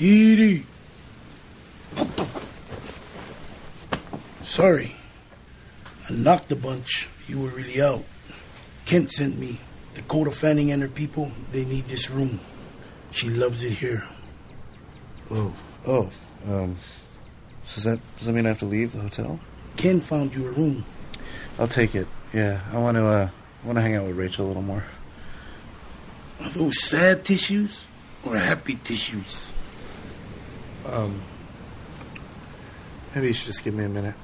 Petey. Sorry. I knocked a bunch. You were really out. Kent sent me. Dakota Fanning and her people, they need this room. She loves it here. Oh, oh, um, so does that, does that mean I have to leave the hotel? Ken found you a room. I'll take it. Yeah, I want to, uh, want to hang out with Rachel a little more. Are those sad tissues or happy tissues? Um, maybe you should just give me a minute.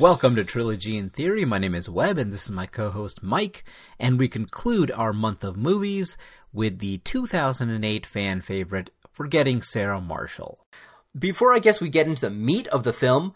Welcome to Trilogy in Theory. My name is Webb, and this is my co host Mike. And we conclude our month of movies with the 2008 fan favorite, Forgetting Sarah Marshall. Before I guess we get into the meat of the film,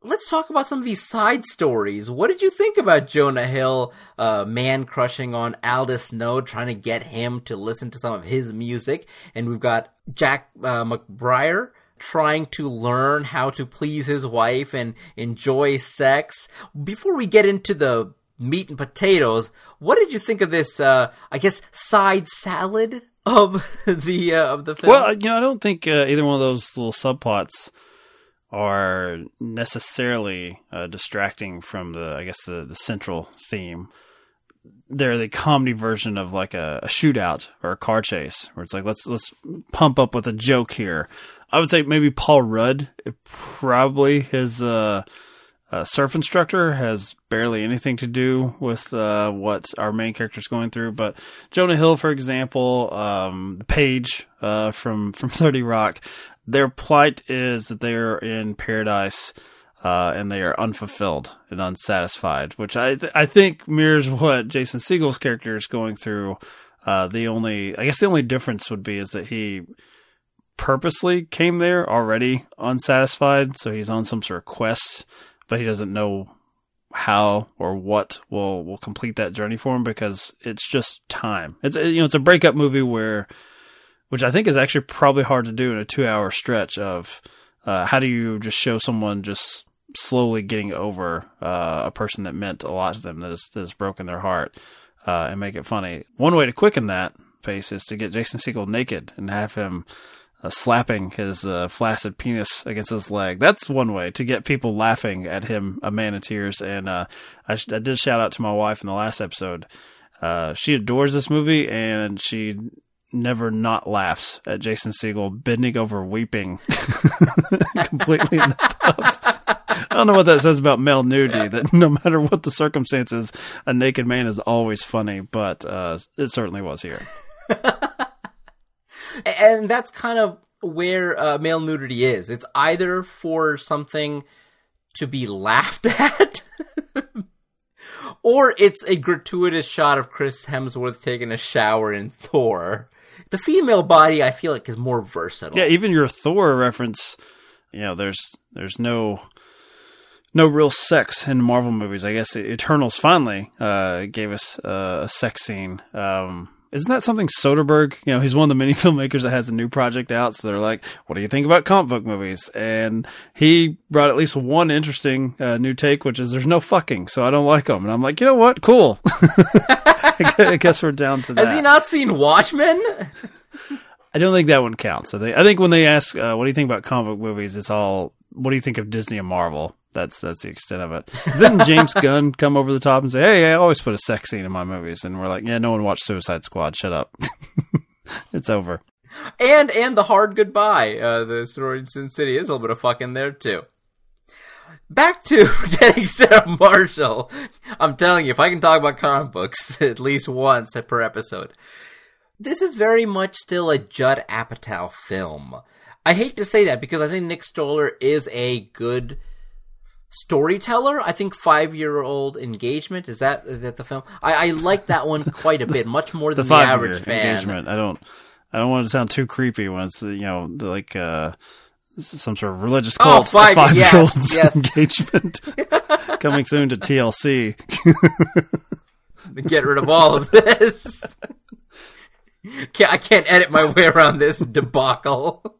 let's talk about some of these side stories. What did you think about Jonah Hill, uh, man crushing on Aldous Snow, trying to get him to listen to some of his music? And we've got Jack uh, McBrayer trying to learn how to please his wife and enjoy sex. Before we get into the meat and potatoes, what did you think of this? Uh, I guess side salad of the uh, of the film. Well, you know, I don't think uh, either one of those little subplots are necessarily uh, distracting from the, I guess, the the central theme. They're the comedy version of like a, a shootout or a car chase, where it's like let's let's pump up with a joke here. I would say maybe Paul Rudd, probably his uh, uh, surf instructor, has barely anything to do with uh, what our main character is going through. But Jonah Hill, for example, um, Paige uh, from from Thirty Rock, their plight is that they are in paradise. Uh, and they are unfulfilled and unsatisfied, which I th- I think mirrors what Jason Segel's character is going through. Uh, the only, I guess, the only difference would be is that he purposely came there already unsatisfied, so he's on some sort of quest, but he doesn't know how or what will will complete that journey for him because it's just time. It's you know it's a breakup movie where, which I think is actually probably hard to do in a two hour stretch of, uh, how do you just show someone just slowly getting over uh, a person that meant a lot to them that has, that has broken their heart uh, and make it funny. One way to quicken that pace is to get Jason Segel naked and have him uh, slapping his uh, flaccid penis against his leg. That's one way to get people laughing at him, a man in tears. And uh, I, sh- I, did shout out to my wife in the last episode. Uh, she adores this movie, and she never not laughs at Jason Segel bending over weeping completely in the pub. I don't know what that says about male nudity. That no matter what the circumstances, a naked man is always funny. But uh, it certainly was here and that's kind of where uh, male nudity is. It's either for something to be laughed at, or it's a gratuitous shot of Chris Hemsworth taking a shower in Thor. The female body, I feel like, is more versatile. Yeah, even your Thor reference, you know, there's there's no no real sex in Marvel movies. I guess the Eternals finally uh, gave us uh, a sex scene. Um, isn't that something Soderbergh? You know, he's one of the many filmmakers that has a new project out. So they're like, "What do you think about comic book movies?" And he brought at least one interesting uh, new take, which is there's no fucking, so I don't like them. And I'm like, you know what? Cool. I guess we're down to that. Has he not seen Watchmen? I don't think that one counts. I think I think when they ask, uh, "What do you think about comic book movies?" It's all, "What do you think of Disney and Marvel?" That's that's the extent of it. Didn't James Gunn come over the top and say, "Hey, I always put a sex scene in my movies," and we're like, "Yeah, no one watched Suicide Squad. Shut up. it's over." And and the hard goodbye. Uh, the sorority Sin City is a little bit of fucking there too. Back to getting Sarah Marshall. I'm telling you, if I can talk about comic books at least once per episode, this is very much still a Judd Apatow film. I hate to say that because I think Nick Stoller is a good storyteller. I think Five Year Old Engagement is that is that the film? I, I like that one quite a bit, much more than the, five average fan. engagement. I don't. I don't want to sound too creepy when it's you know like uh, some sort of religious Oh, cult. five- five year old yes, yes. engagement coming soon to TLC. Get rid of all of this. can't, I can't edit my way around this debacle.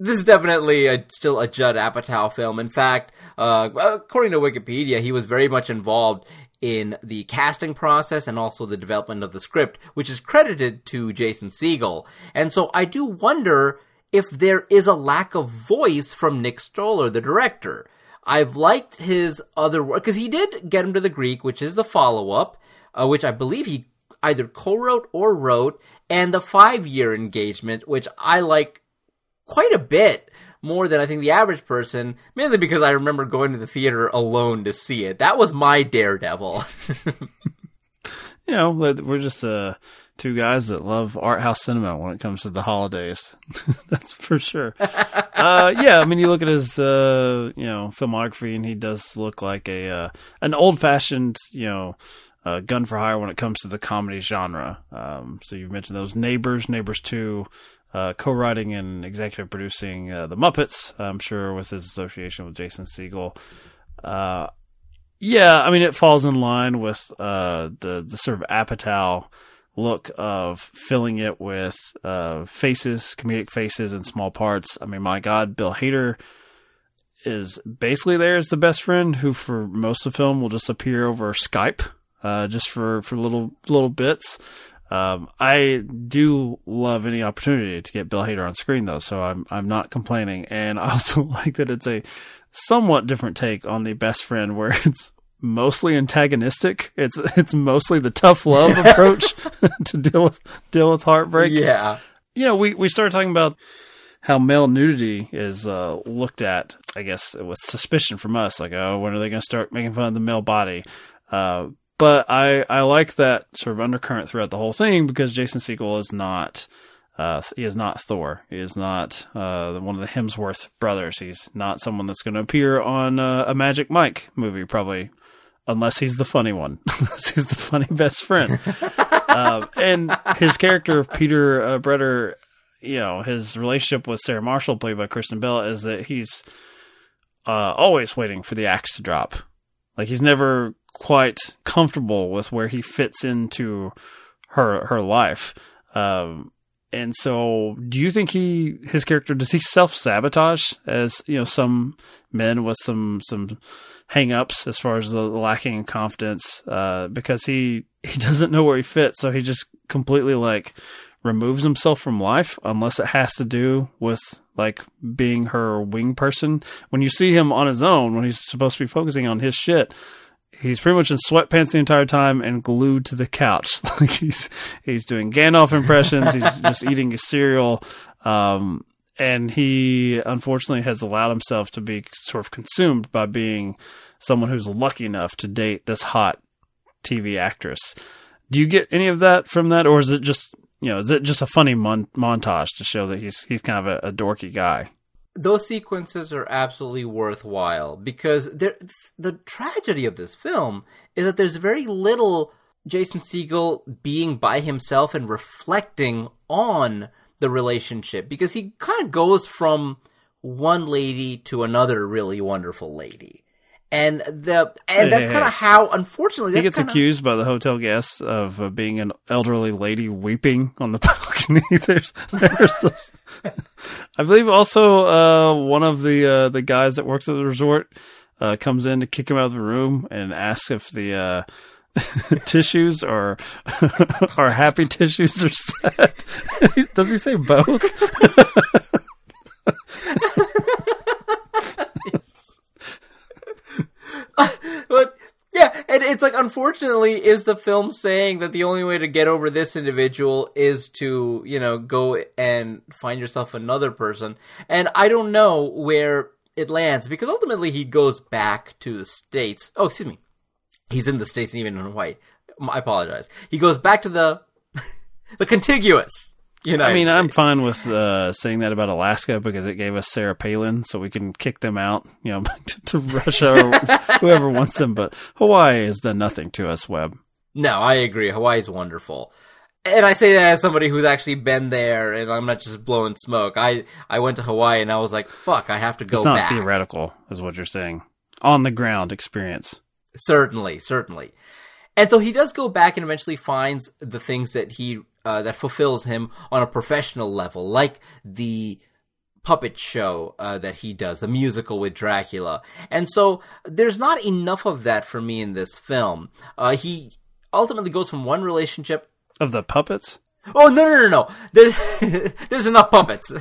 This is definitely a, still a Judd Apatow film. In fact, uh, according to Wikipedia, he was very much involved in the casting process and also the development of the script, which is credited to Jason Segel. And so I do wonder if there is a lack of voice from Nick Stoller, the director. I've liked his other work because he did get him to the Greek, which is the follow up, uh, which I believe he either co-wrote or wrote, and the five year engagement, which I like quite a bit more than I think the average person, mainly because I remember going to the theater alone to see it. That was my Daredevil. you know, we're just uh, two guys that love art house cinema when it comes to the holidays. That's for sure. uh, yeah, I mean, you look at his uh, you know filmography, and he does look like a uh, an old fashioned you know. Uh, gun for hire when it comes to the comedy genre. Um, so you mentioned those Neighbors, Neighbors Two, uh, co-writing and executive producing uh, the Muppets. I'm sure with his association with Jason Segel. Uh, yeah, I mean it falls in line with uh, the the sort of Apatow look of filling it with uh, faces, comedic faces, and small parts. I mean, my God, Bill Hader is basically there as the best friend who, for most of the film, will just appear over Skype, uh, just for for little little bits. Um, I do love any opportunity to get Bill Hader on screen, though, so I'm I'm not complaining, and I also like that it's a somewhat different take on the best friend, where it's mostly antagonistic. It's it's mostly the tough love approach to deal with deal with heartbreak. yeah. You know, we we started talking about how male nudity is uh, looked at, I guess, with suspicion from us. Like, oh, when are they going to start making fun of the male body? Uh, but I I like that sort of undercurrent throughout the whole thing because Jason Segel is not. Uh, he is not Thor. He is not uh, one of the Hemsworth brothers. He's not someone that's going to appear on uh, a Magic Mike movie, probably, unless he's the funny one. unless he's the funny best friend. um, and his character of Peter uh, Bretter, you know, his relationship with Sarah Marshall, played by Kristen Bell, is that he's uh, always waiting for the axe to drop. Like he's never quite comfortable with where he fits into her her life. Um, and so, do you think he his character does he self sabotage as you know some men with some some hang ups as far as the lacking in confidence uh, because he he doesn't know where he fits, so he just completely like removes himself from life unless it has to do with like being her wing person. When you see him on his own, when he's supposed to be focusing on his shit, he's pretty much in sweatpants the entire time and glued to the couch. like he's he's doing Gandalf impressions. he's just eating his cereal. Um, and he unfortunately has allowed himself to be sort of consumed by being someone who's lucky enough to date this hot TV actress. Do you get any of that from that, or is it just you know is it just a funny mon- montage to show that he's he's kind of a, a dorky guy? Those sequences are absolutely worthwhile because the tragedy of this film is that there's very little Jason Segel being by himself and reflecting on the relationship because he kind of goes from one lady to another really wonderful lady. And the and that's kind of how unfortunately He gets kinda, accused by the hotel guests of uh, being an elderly lady weeping on the balcony. there's, there's those. I believe also uh, one of the uh, the guys that works at the resort uh, comes in to kick him out of the room and asks if the uh, tissues or are happy tissues or sad. Does he say both? but yeah, and it's like unfortunately is the film saying that the only way to get over this individual is to, you know, go and find yourself another person. And I don't know where it lands because ultimately he goes back to the states. Oh, excuse me. He's in the states even in Hawaii. I apologize. He goes back to the the contiguous United I mean, I'm fine with uh, saying that about Alaska because it gave us Sarah Palin, so we can kick them out, you know, to, to Russia or whoever wants them. But Hawaii has done nothing to us, Webb. No, I agree. Hawaii's wonderful. And I say that as somebody who's actually been there, and I'm not just blowing smoke. I, I went to Hawaii and I was like, fuck, I have to go It's not back. theoretical, is what you're saying. On the ground experience. Certainly, certainly. And so he does go back and eventually finds the things that he uh, that fulfills him on a professional level, like the puppet show uh, that he does, the musical with Dracula. And so there's not enough of that for me in this film. Uh, he ultimately goes from one relationship. Of the puppets? Oh no no no no! There's there's enough puppets.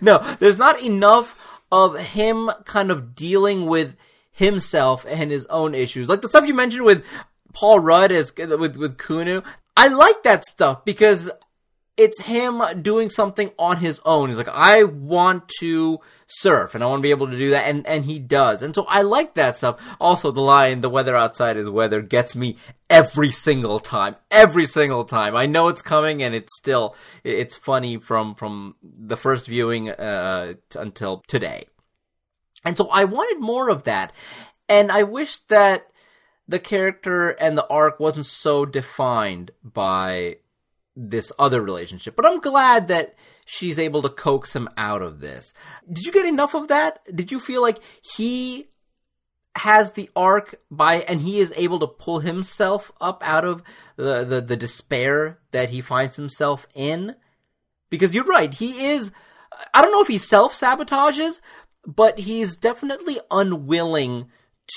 no, there's not enough of him kind of dealing with himself and his own issues, like the stuff you mentioned with Paul Rudd as with with Kunu. I like that stuff because it's him doing something on his own. He's like, I want to surf and I want to be able to do that. And, and he does. And so I like that stuff. Also, the line, the weather outside is weather gets me every single time. Every single time. I know it's coming and it's still, it's funny from, from the first viewing, uh, t- until today. And so I wanted more of that. And I wish that the character and the arc wasn't so defined by this other relationship. But I'm glad that she's able to coax him out of this. Did you get enough of that? Did you feel like he has the arc by and he is able to pull himself up out of the, the, the despair that he finds himself in? Because you're right, he is I don't know if he self sabotages, but he's definitely unwilling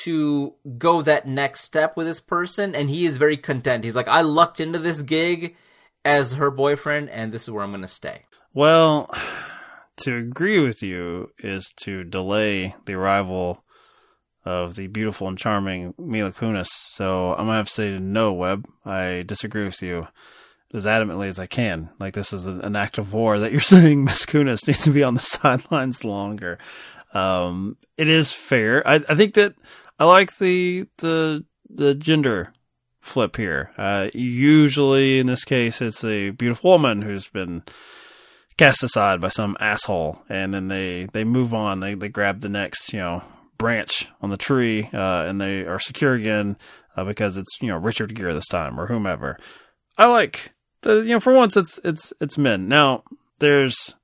to go that next step with this person and he is very content. He's like, I lucked into this gig as her boyfriend and this is where I'm gonna stay. Well, to agree with you is to delay the arrival of the beautiful and charming Mila Kunis. So I'm gonna have to say no, Webb. I disagree with you as adamantly as I can. Like this is an act of war that you're saying Miss Kunis needs to be on the sidelines longer. Um, it is fair. I, I think that I like the the the gender flip here. Uh, usually in this case, it's a beautiful woman who's been cast aside by some asshole, and then they they move on. They they grab the next you know branch on the tree, uh, and they are secure again uh, because it's you know Richard Gere this time or whomever. I like the you know for once it's it's it's men. Now there's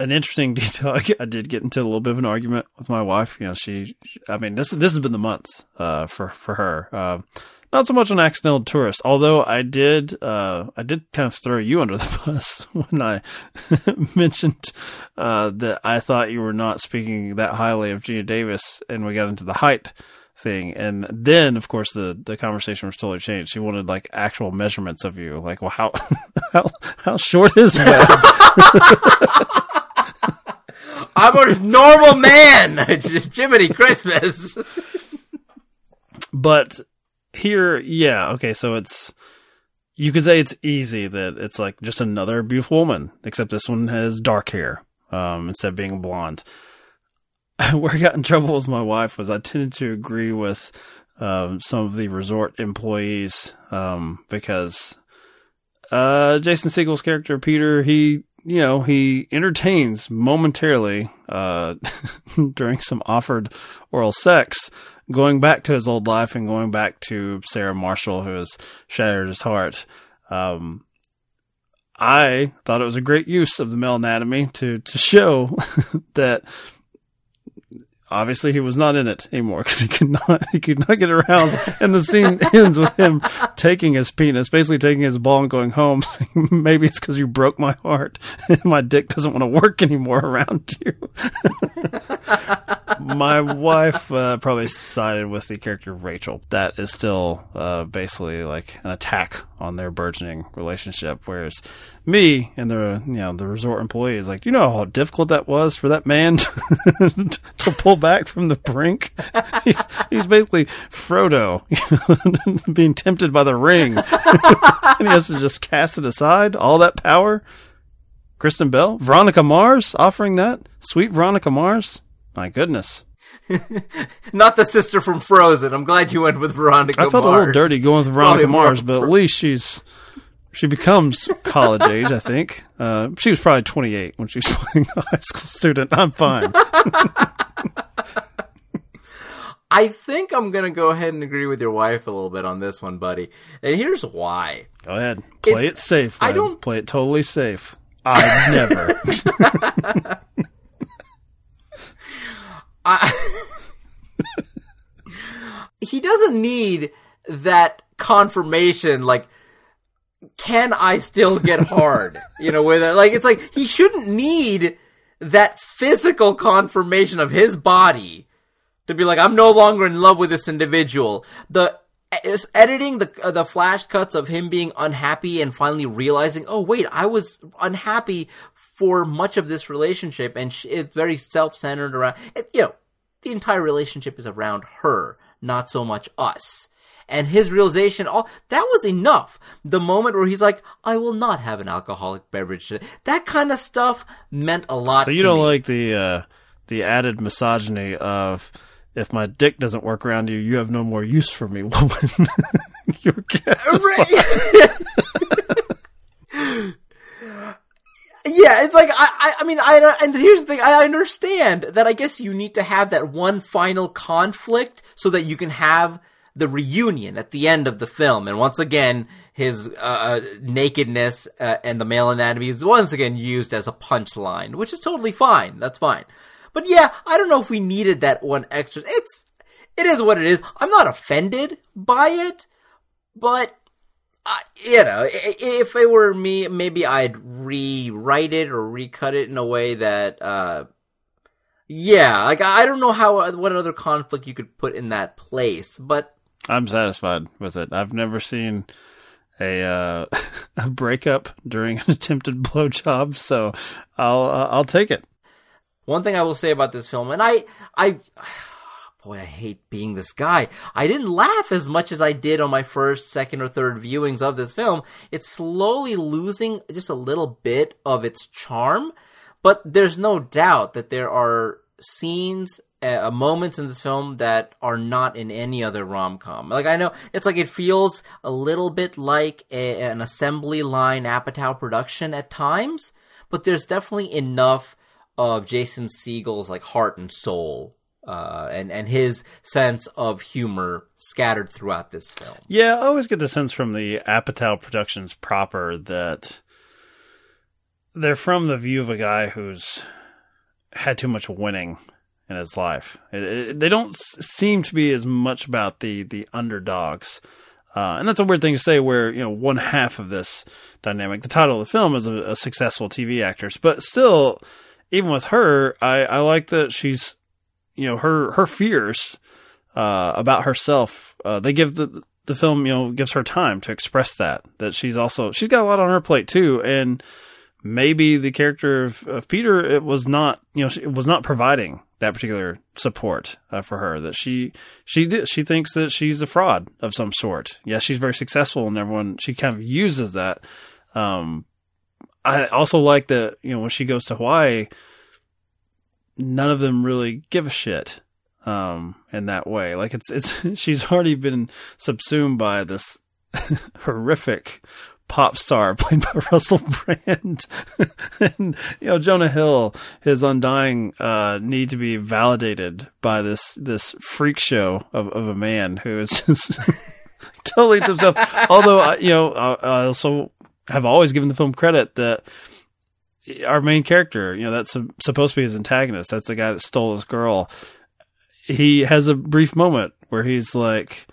an interesting detail. I did get into a little bit of an argument with my wife. You know, she, I mean, this this has been the month uh, for for her. Uh, not so much an accidental tourist, although I did uh, I did kind of throw you under the bus when I mentioned uh, that I thought you were not speaking that highly of Geena Davis, and we got into the height thing. And then, of course, the, the conversation was totally changed. She wanted like actual measurements of you. Like, well, how, how, how short is Webb? I'm a normal man, Jiminy Christmas. but here, yeah, okay, so it's, you could say it's easy that it's like just another beautiful woman, except this one has dark hair, um, instead of being blonde. Where I got in trouble with my wife was I tended to agree with um, some of the resort employees um, because uh, Jason Segel's character Peter, he you know he entertains momentarily uh, during some offered oral sex, going back to his old life and going back to Sarah Marshall, who has shattered his heart. Um, I thought it was a great use of the male anatomy to to show that obviously he was not in it anymore because he could not he could not get aroused. And the scene ends with him taking his penis basically taking his ball and going home saying maybe it's because you broke my heart. And my dick doesn't want to work anymore around you. My wife uh, probably sided with the character rachel. That is still uh, basically like an attack on their burgeoning relationship whereas me and the you know the resort employee is like do you know how difficult that was for that man to, to pull back from the brink? He's, he's basically frodo being tempted by the ring. And he has to just cast it aside all that power. Kristen bell veronica mars offering that. Sweet veronica mars. My goodness. Not the sister from Frozen. I'm glad you went with Veronica i felt a little dirty going with veronica Probably mars but at least she's she becomes college age, I think. Uh, she was probably 28 when she was playing a high school student. I'm fine. I think I'm gonna go ahead and agree with your wife a little bit on this one, buddy. And here's why. Go ahead. Play It's- it safe. I don't- play it totally safe. I never. I, he doesn't need that confirmation. Like, can I still get hard? you know, with it, like it's like he shouldn't need that physical confirmation of his body to be like, I'm no longer in love with this individual. The editing the uh, the flash cuts of him being unhappy and finally realizing, oh wait, I was unhappy for much of this relationship, and sh- it's very self centered around. It, you know, the entire relationship is around her, not so much us. And his realization, all that was enough. The moment where he's like, "I will not have an alcoholic beverage today," that kind of stuff meant a lot. so you don't me. like the uh, the added misogyny of if my dick doesn't work around you, you have no more use for me, woman. Your guest is yeah, it's like I, I, I mean, I, and here's the thing: I understand that. I guess you need to have that one final conflict so that you can have the reunion at the end of the film. And once again, his uh, nakedness uh, and the male anatomy is once again used as a punchline, which is totally fine. That's fine. But yeah, I don't know if we needed that one extra. It's, it is what it is. I'm not offended by it, but uh, you know, if it were me, maybe I'd rewrite it or recut it in a way that, uh, yeah, like I don't know how what other conflict you could put in that place, but I'm satisfied with it. I've never seen a uh, a breakup during an attempted blowjob, so I'll uh, I'll take it. One thing I will say about this film, and I, I, boy, I hate being this guy. I didn't laugh as much as I did on my first, second, or third viewings of this film. It's slowly losing just a little bit of its charm, but there's no doubt that there are scenes, uh, moments in this film that are not in any other rom com. Like I know it's like it feels a little bit like a, an assembly line Apatow production at times, but there's definitely enough of Jason Segel's like heart and soul, uh, and and his sense of humor scattered throughout this film. Yeah, I always get the sense from the Apatow Productions proper that they're from the view of a guy who's had too much winning in his life. It, it, they don't seem to be as much about the the underdogs, uh, and that's a weird thing to say. Where you know one half of this dynamic, the title of the film is a, a successful TV actress, but still, even with her, I, I like that she's you know her her fears uh, about herself. Uh, they give the the film you know gives her time to express that that she's also she's got a lot on her plate too, and maybe the character of, of Peter it was not you know she was not providing that particular support uh, for her that she she did she thinks that she's a fraud of some sort. Yeah, she's very successful and everyone she kind of uses that. Um, I also like that you know when she goes to Hawaii, none of them really give a shit um in that way like it's it's she's already been subsumed by this horrific pop star played by Russell Brand and you know Jonah Hill his undying uh need to be validated by this this freak show of of a man who is just totally himself although you know I, I also have always given the film credit that our main character, you know, that's a, supposed to be his antagonist. That's the guy that stole his girl. He has a brief moment where he's like,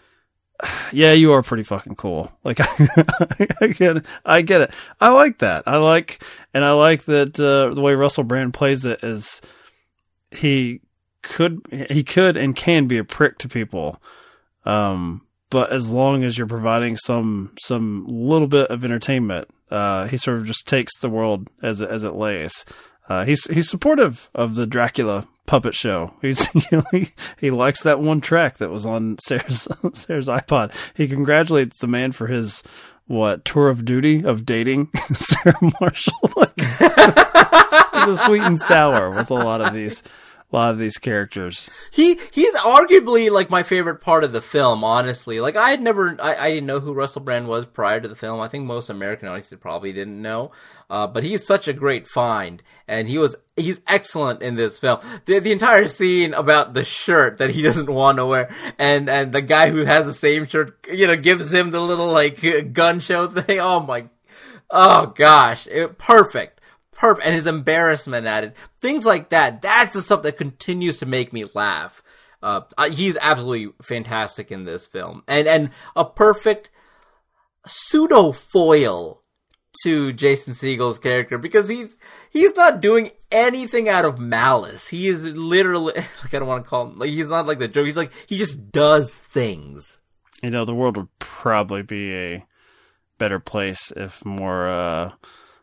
"Yeah, you are pretty fucking cool." Like, I get, it. I get it. I like that. I like, and I like that uh, the way Russell Brand plays it is he could, he could and can be a prick to people. Um, but as long as you're providing some some little bit of entertainment, uh, he sort of just takes the world as it, as it lays. Uh, he's he's supportive of the Dracula puppet show. He's you know, he he likes that one track that was on Sarah's Sarah's iPod. He congratulates the man for his what tour of duty of dating Sarah Marshall. like the sweet and sour with a lot of these. A lot of these characters. He he's arguably like my favorite part of the film. Honestly, like I had never, I, I didn't know who Russell Brand was prior to the film. I think most American audiences probably didn't know. Uh, but he's such a great find, and he was he's excellent in this film. The the entire scene about the shirt that he doesn't want to wear, and and the guy who has the same shirt, you know, gives him the little like gun show thing. Oh my, oh gosh, it, perfect perfect, and his embarrassment at it, things like that. That's the stuff that continues to make me laugh. Uh, he's absolutely fantastic in this film, and and a perfect pseudo foil to Jason Segel's character because he's he's not doing anything out of malice. He is literally like I don't want to call him like he's not like the joke. He's like he just does things. You know, the world would probably be a better place if more uh,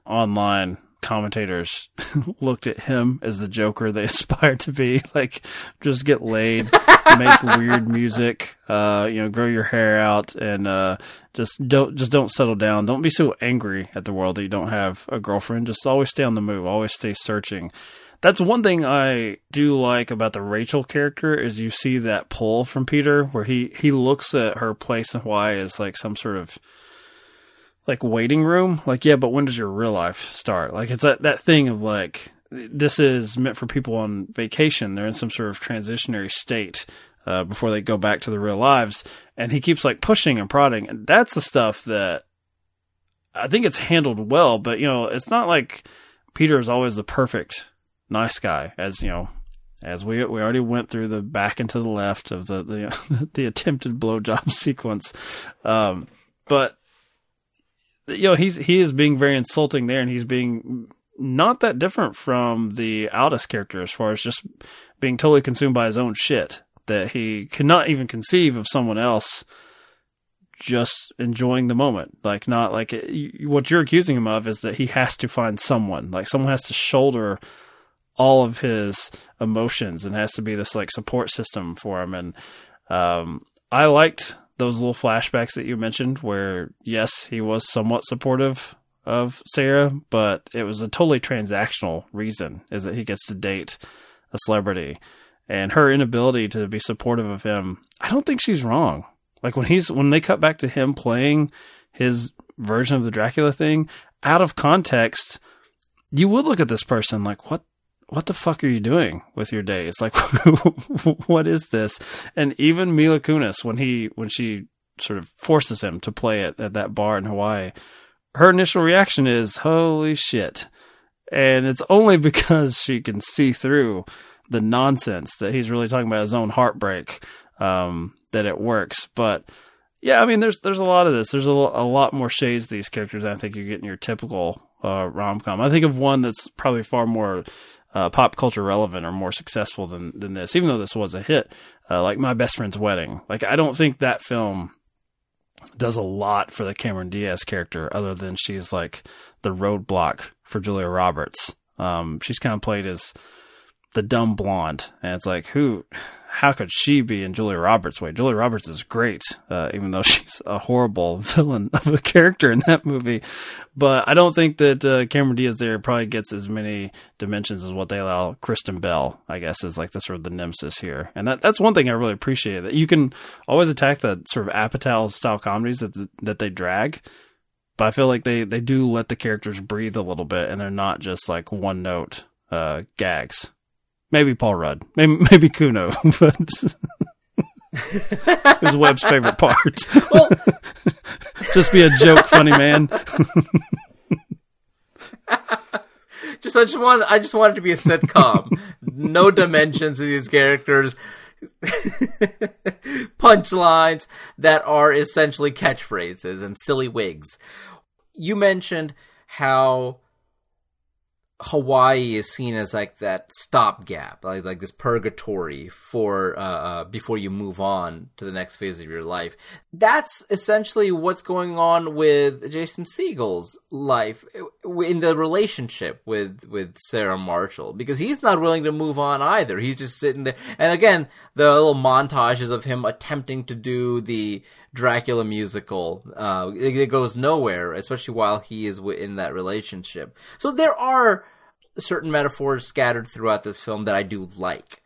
online commentators looked at him as the Joker they aspired to be. Like, just get laid, make weird music, uh, you know, grow your hair out, and uh, just don't just don't settle down. Don't be so angry at the world that you don't have a girlfriend. Just always stay on the move. Always stay searching. That's one thing I do like about the Rachel character is you see that pull from Peter where he he looks at her place in Hawaii as like some sort of like waiting room. Like, yeah, but when does your real life start? Like, it's that, that thing of like, this is meant for people on vacation. They're in some sort of transitionary state uh, before they go back to their real lives. And he keeps like pushing and prodding. And that's the stuff that I think it's handled well. But, you know, it's not like Peter is always the perfect nice guy, as, you know, as we we already went through the back and to the left of the the, the attempted blowjob sequence. Um, but you know he's he is being very insulting there, and he's being not that different from the Aldous character as far as just being totally consumed by his own shit. That he cannot even conceive of someone else just enjoying the moment. Like not like what you're accusing him of is that he has to find someone. Like someone has to shoulder all of his emotions and has to be this like support system for him. And um, I liked those little flashbacks that you mentioned where yes, he was somewhat supportive of Sarah, but it was a totally transactional reason is that he gets to date a celebrity and her inability to be supportive of him. I don't think she's wrong. Like when he's when they cut back to him playing his version of the Dracula thing out of context, you would look at this person like what what the fuck are you doing with your day? It's like, what is this? And even Mila Kunis, when he, when she sort of forces him to play it at that bar in Hawaii, her initial reaction is, holy shit. And it's only because she can see through the nonsense that he's really talking about his own heartbreak, um, that it works. But yeah, I mean, there's, there's a lot of this. There's a, a lot more shades these characters I think you get in your typical, uh, rom com. I think of one that's probably far more uh, pop culture relevant or more successful than than this, even though this was a hit. Uh, like my best friend's wedding. Like I don't think that film does a lot for the Cameron Diaz character, other than she's like the roadblock for Julia Roberts. Um, she's kind of played as the dumb blonde, and it's like who how could she be in Julia Roberts' way? Julia Roberts is great, uh, even though she's a horrible villain of a character in that movie. But I don't think that uh, Cameron Diaz there probably gets as many dimensions as what they allow Kristen Bell. I guess is like the sort of the nemesis here, and that that's one thing I really appreciate that you can always attack the sort of Apatow style comedies that that they drag. But I feel like they, they do let the characters breathe a little bit, and they're not just like one note uh, gags. Maybe Paul Rudd. Maybe maybe Kunu, but it was Webb's favorite part. Well, just be a joke, funny man. just I just want I just want it to be a sitcom. no dimensions to these characters. Punchlines that are essentially catchphrases and silly wigs. You mentioned how Hawaii is seen as like that stopgap, like like this purgatory for uh, uh, before you move on to the next phase of your life. That's essentially what's going on with Jason Segel's life in the relationship with with Sarah Marshall because he's not willing to move on either. He's just sitting there, and again, the little montages of him attempting to do the Dracula musical. Uh, it, it, goes nowhere, especially while he is in that relationship. So there are certain metaphors scattered throughout this film that I do like.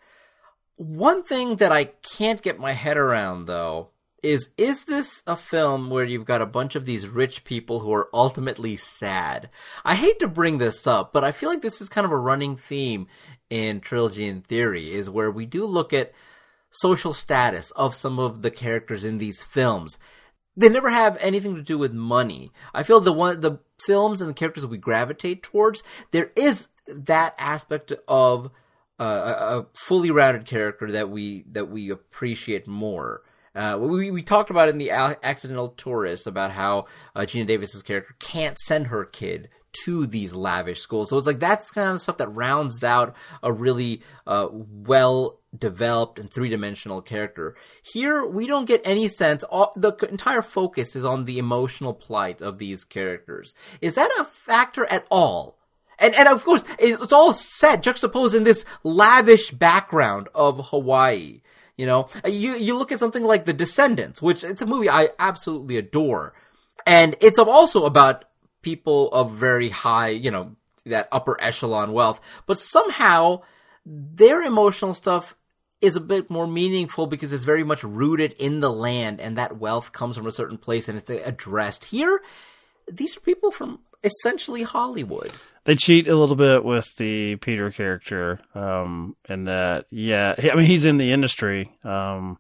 One thing that I can't get my head around though is is this a film where you've got a bunch of these rich people who are ultimately sad? I hate to bring this up, but I feel like this is kind of a running theme in Trilogy in Theory is where we do look at social status of some of the characters in these films. They never have anything to do with money. I feel the one the films and the characters we gravitate towards, there is that aspect of uh, a, fully rounded character that we that we appreciate more. Uh, we, we talked about in the accidental tourist about how uh, Geena Davis's character can't send her kid to these lavish schools. So it's like that's kind of stuff that rounds out a really uh, well developed and three dimensional character. Here, we don't get any sense. All, the entire focus is on the emotional plight of these characters. Is that a factor at all? And and of course, it's all set juxtaposed in this lavish background of Hawaii. You know, you you look at something like The Descendants, which it's a movie I absolutely adore, and it's also about people of very high, you know, that upper echelon wealth, but somehow their emotional stuff is a bit more meaningful because it's very much rooted in the land and that wealth comes from a certain place and it's addressed. Here, these are people from essentially Hollywood. They cheat a little bit with the Peter character, um, and that, yeah, I mean, he's in the industry, um,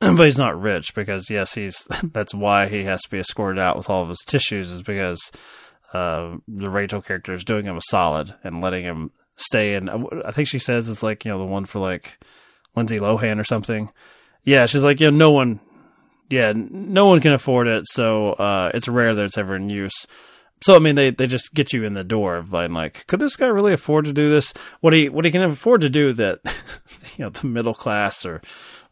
but he's not rich because yes, he's that's why he has to be escorted out with all of his tissues is because uh, the Rachel character is doing him a solid and letting him stay in. I think she says it's like you know the one for like Lindsay Lohan or something. Yeah, she's like you know no one, yeah, no one can afford it, so uh, it's rare that it's ever in use. So I mean, they, they just get you in the door of like, could this guy really afford to do this? What he what he can afford to do that, you know, the middle class or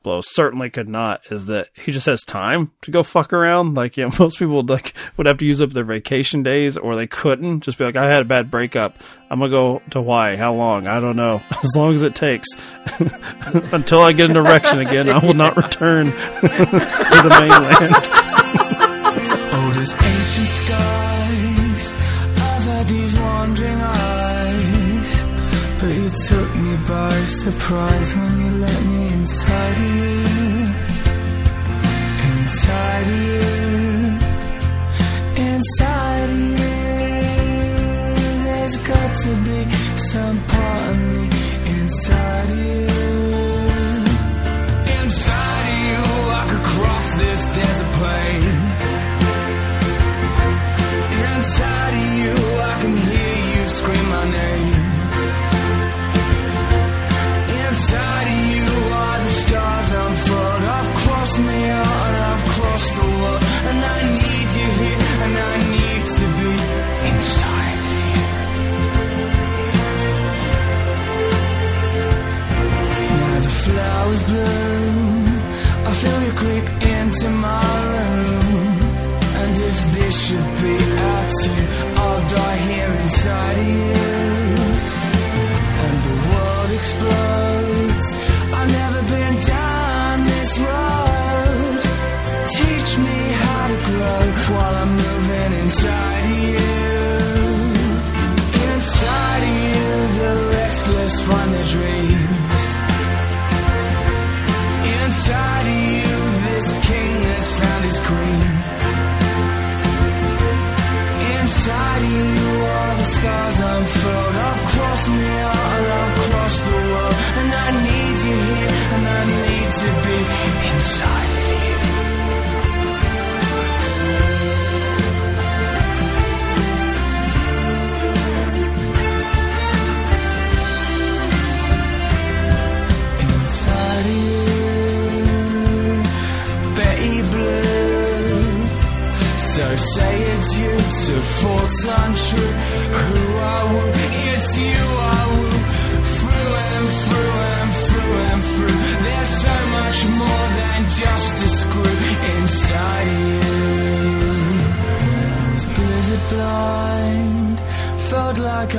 Blow certainly could not is that he just has time to go fuck around. Like, you know, most people would like would have to use up their vacation days or they couldn't. Just be like, I had a bad breakup. I'm gonna go to Hawaii. How long? I don't know. As long as it takes. Until I get an erection again, I will not return to the mainland. Oh, does ancient skies, I've had these wandering eyes, but you took me by surprise when you let me inside of you, inside of you, inside of you. There's got to be some part of me inside of you. Inside of you, I could cross this desert plain.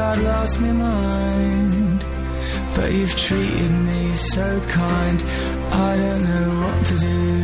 I'd lost my mind. But you've treated me so kind, I don't know what to do.